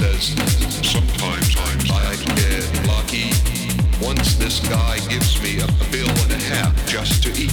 says, Sometimes I get lucky. Once this guy gives me a bill and a half just to eat.